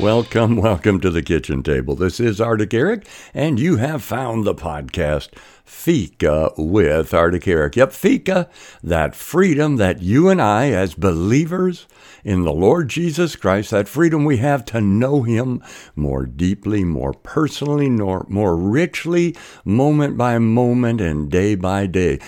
Welcome, welcome to the kitchen table. This is Arctic Eric, and you have found the podcast Fika with Arctic Eric. Yep, Fika, that freedom that you and I, as believers in the Lord Jesus Christ, that freedom we have to know Him more deeply, more personally, more, more richly, moment by moment, and day by day.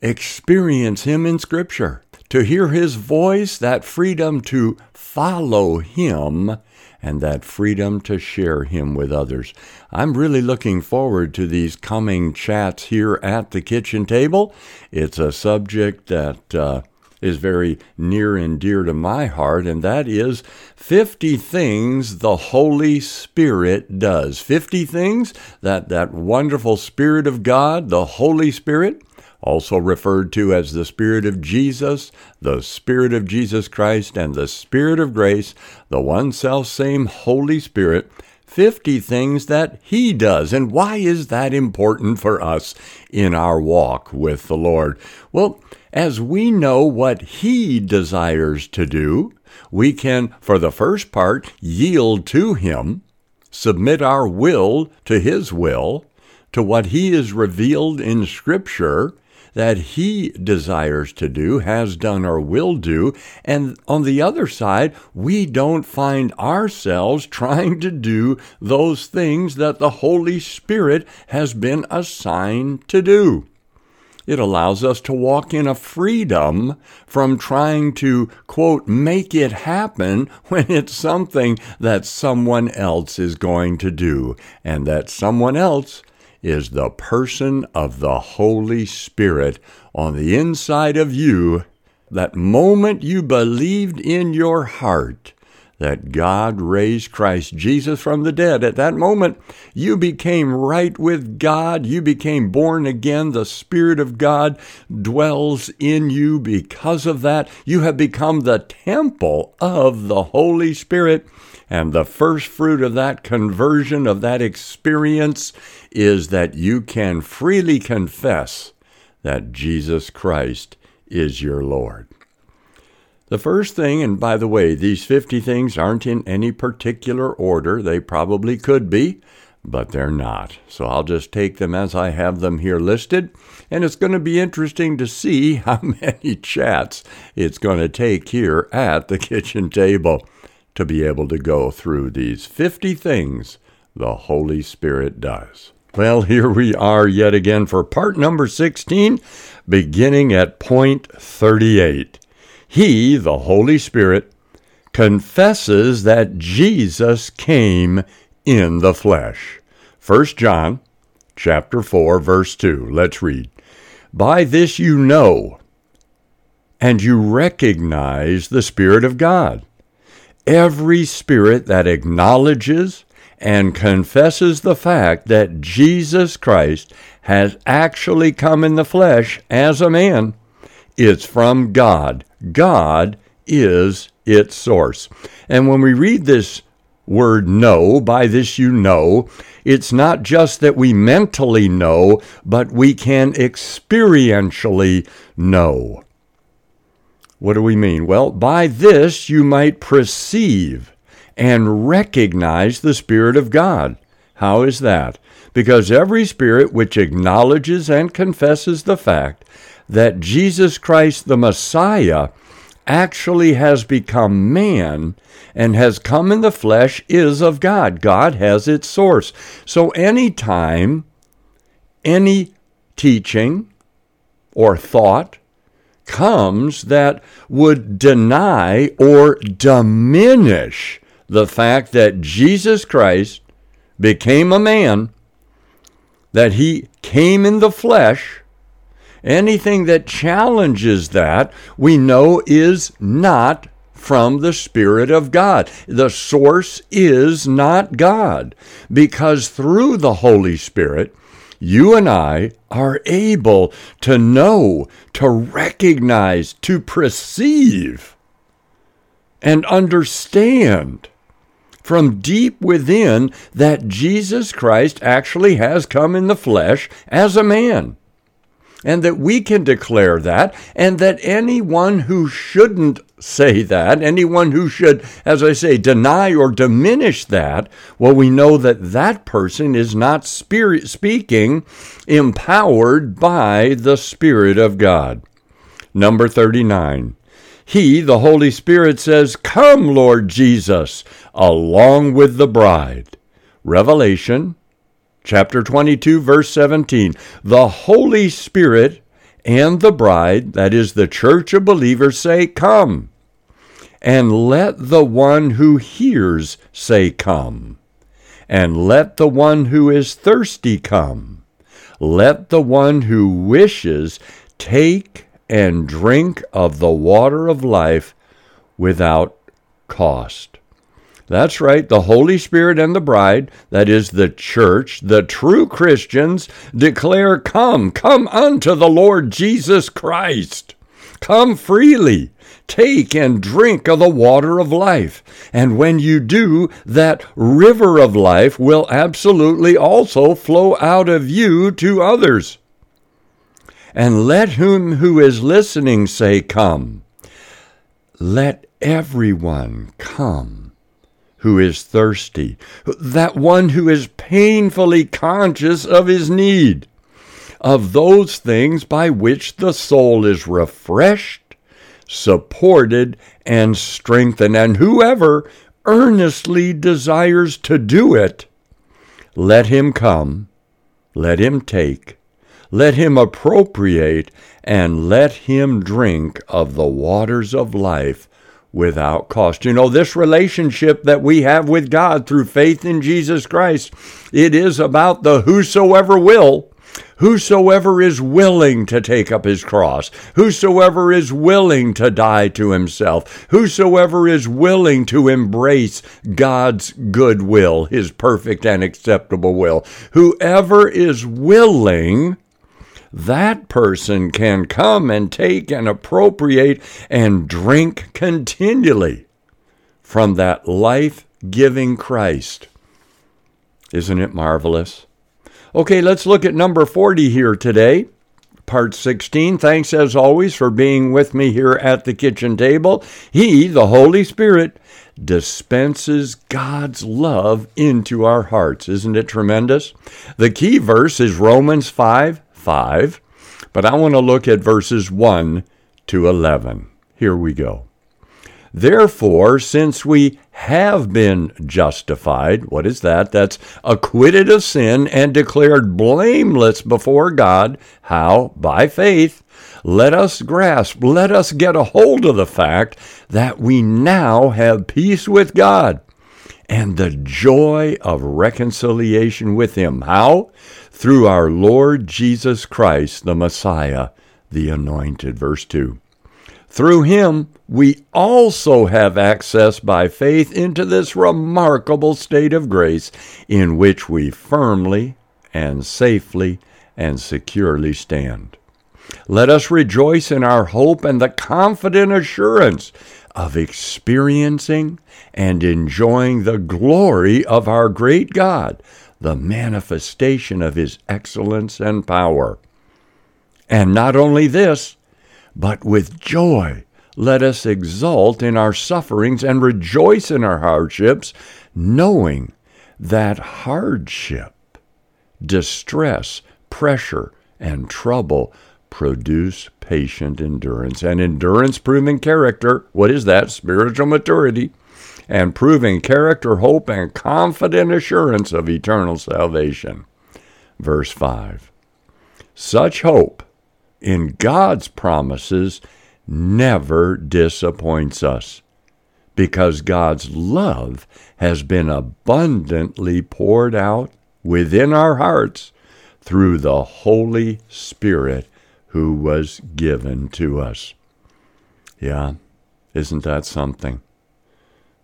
Experience Him in Scripture. To hear His voice, that freedom to follow Him and that freedom to share Him with others. I'm really looking forward to these coming chats here at the kitchen table. It's a subject that uh, is very near and dear to my heart, and that is 50 things the Holy Spirit does. 50 things that that wonderful Spirit of God, the Holy Spirit, also referred to as the Spirit of Jesus, the Spirit of Jesus Christ, and the Spirit of grace, the one self same Holy Spirit, 50 things that He does. And why is that important for us in our walk with the Lord? Well, as we know what He desires to do, we can, for the first part, yield to Him, submit our will to His will, to what He is revealed in Scripture, that He desires to do, has done, or will do. And on the other side, we don't find ourselves trying to do those things that the Holy Spirit has been assigned to do. It allows us to walk in a freedom from trying to, quote, make it happen when it's something that someone else is going to do, and that someone else is the person of the Holy Spirit on the inside of you. That moment you believed in your heart that God raised Christ Jesus from the dead, at that moment you became right with God. You became born again. The Spirit of God dwells in you because of that. You have become the temple of the Holy Spirit. And the first fruit of that conversion, of that experience, is that you can freely confess that Jesus Christ is your Lord. The first thing, and by the way, these 50 things aren't in any particular order. They probably could be, but they're not. So I'll just take them as I have them here listed. And it's going to be interesting to see how many chats it's going to take here at the kitchen table to be able to go through these 50 things the Holy Spirit does. Well, here we are yet again for part number 16, beginning at point 38. He, the Holy Spirit, confesses that Jesus came in the flesh. 1 John chapter 4 verse 2. Let's read. By this you know and you recognize the spirit of God. Every spirit that acknowledges and confesses the fact that Jesus Christ has actually come in the flesh as a man, is from God. God is its source. And when we read this word know, by this you know, it's not just that we mentally know, but we can experientially know. What do we mean? Well, by this you might perceive and recognize the Spirit of God. How is that? Because every spirit which acknowledges and confesses the fact that Jesus Christ the Messiah actually has become man and has come in the flesh is of God. God has its source. So anytime any teaching or thought comes that would deny or diminish the fact that Jesus Christ became a man, that he came in the flesh, anything that challenges that, we know is not from the Spirit of God. The source is not God, because through the Holy Spirit, you and I are able to know, to recognize, to perceive, and understand from deep within that Jesus Christ actually has come in the flesh as a man. And that we can declare that, and that anyone who shouldn't say that, anyone who should, as I say, deny or diminish that, well, we know that that person is not spirit speaking empowered by the Spirit of God. Number 39. He, the Holy Spirit, says, Come, Lord Jesus, along with the bride. Revelation chapter 22, verse 17. The Holy Spirit and the bride, that is the church of believers, say, Come. And let the one who hears say, Come. And let the one who is thirsty come. Let the one who wishes take and drink of the water of life without cost. That's right, the Holy Spirit and the bride, that is the church, the true Christians, declare, Come, come unto the Lord Jesus Christ. Come freely, take and drink of the water of life. And when you do, that river of life will absolutely also flow out of you to others. And let him who is listening say, Come. Let everyone come who is thirsty, that one who is painfully conscious of his need, of those things by which the soul is refreshed, supported, and strengthened. And whoever earnestly desires to do it, let him come, let him take, let him appropriate, and let him drink of the waters of life without cost. You know, this relationship that we have with God through faith in Jesus Christ, it is about the whosoever will. Whosoever is willing to take up his cross, whosoever is willing to die to himself, whosoever is willing to embrace God's good will, his perfect and acceptable will, whoever is willing that person can come and take and appropriate and drink continually from that life giving Christ. Isn't it marvelous? Okay, let's look at number 40 here today. Part 16. Thanks as always for being with me here at the kitchen table. He, the Holy Spirit, dispenses God's love into our hearts. Isn't it tremendous? The key verse is Romans 5 5, but I want to look at verses 1 to 11. Here we go. Therefore, since we have been justified, what is that? That's acquitted of sin and declared blameless before God. How? By faith. Let us grasp, let us get a hold of the fact that we now have peace with God and the joy of reconciliation with Him. How? Through our Lord Jesus Christ, the Messiah, the Anointed. Verse 2. Through Him, we also have access by faith into this remarkable state of grace in which we firmly and safely and securely stand. Let us rejoice in our hope and the confident assurance of experiencing and enjoying the glory of our great God, the manifestation of His excellence and power. And not only this, but with joy let us exult in our sufferings and rejoice in our hardships, knowing that hardship, distress, pressure, and trouble produce patient endurance. And endurance proving character, what is that? Spiritual maturity. And proving character, hope, and confident assurance of eternal salvation. Verse 5. Such hope in God's promises never disappoints us because God's love has been abundantly poured out within our hearts through the Holy Spirit who was given to us. Yeah, isn't that something?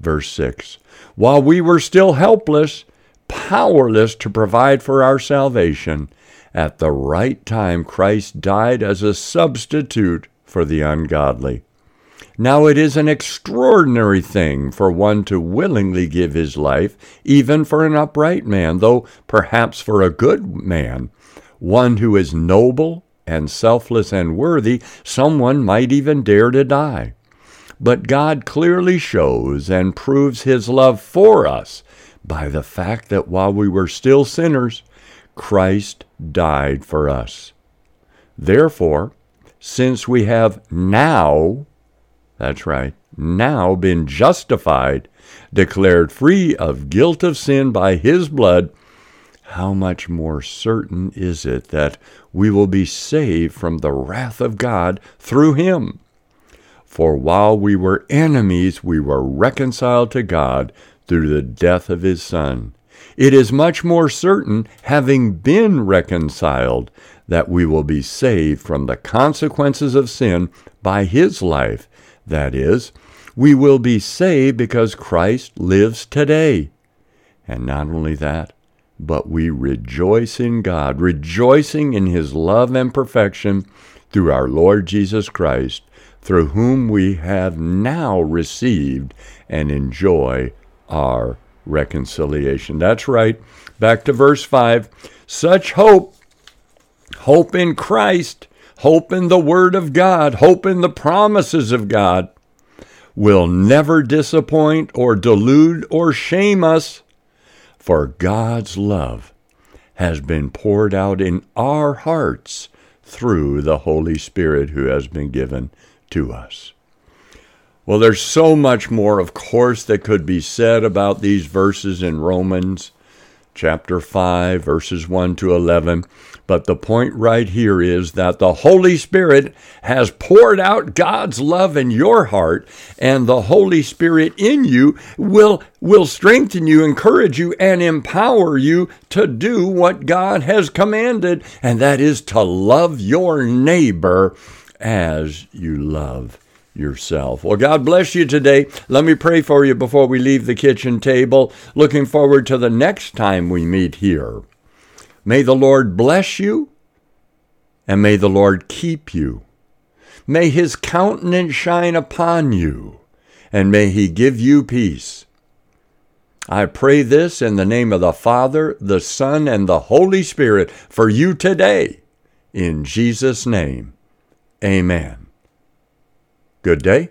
Verse 6 While we were still helpless, powerless to provide for our salvation, at the right time Christ died as a substitute for the ungodly. Now it is an extraordinary thing for one to willingly give his life, even for an upright man, though perhaps for a good man, one who is noble and selfless and worthy, someone might even dare to die. But God clearly shows and proves his love for us by the fact that while we were still sinners, Christ died for us. Therefore, since we have now, that's right, now been justified, declared free of guilt of sin by his blood, how much more certain is it that we will be saved from the wrath of God through him? For while we were enemies, we were reconciled to God through the death of his Son. It is much more certain, having been reconciled, that we will be saved from the consequences of sin by his life. That is, we will be saved because Christ lives today. And not only that, but we rejoice in God, rejoicing in his love and perfection through our Lord Jesus Christ, through whom we have now received and enjoy our reconciliation. That's right. Back to verse 5. Such hope, hope in Christ, hope in the Word of God, hope in the promises of God, will never disappoint or delude or shame us, for God's love has been poured out in our hearts through the Holy Spirit who has been given to us. Well, there's so much more, of course, that could be said about these verses in Romans chapter 5, verses 1 to 11. But the point right here is that the Holy Spirit has poured out God's love in your heart, and the Holy Spirit in you will, will strengthen you, encourage you, and empower you to do what God has commanded, and that is to love your neighbor as you love yourself. Well, God bless you today. Let me pray for you before we leave the kitchen table. Looking forward to the next time we meet here. May the Lord bless you, and may the Lord keep you. May his countenance shine upon you, and may he give you peace. I pray this in the name of the Father, the Son, and the Holy Spirit for you today. In Jesus' name, amen. Good day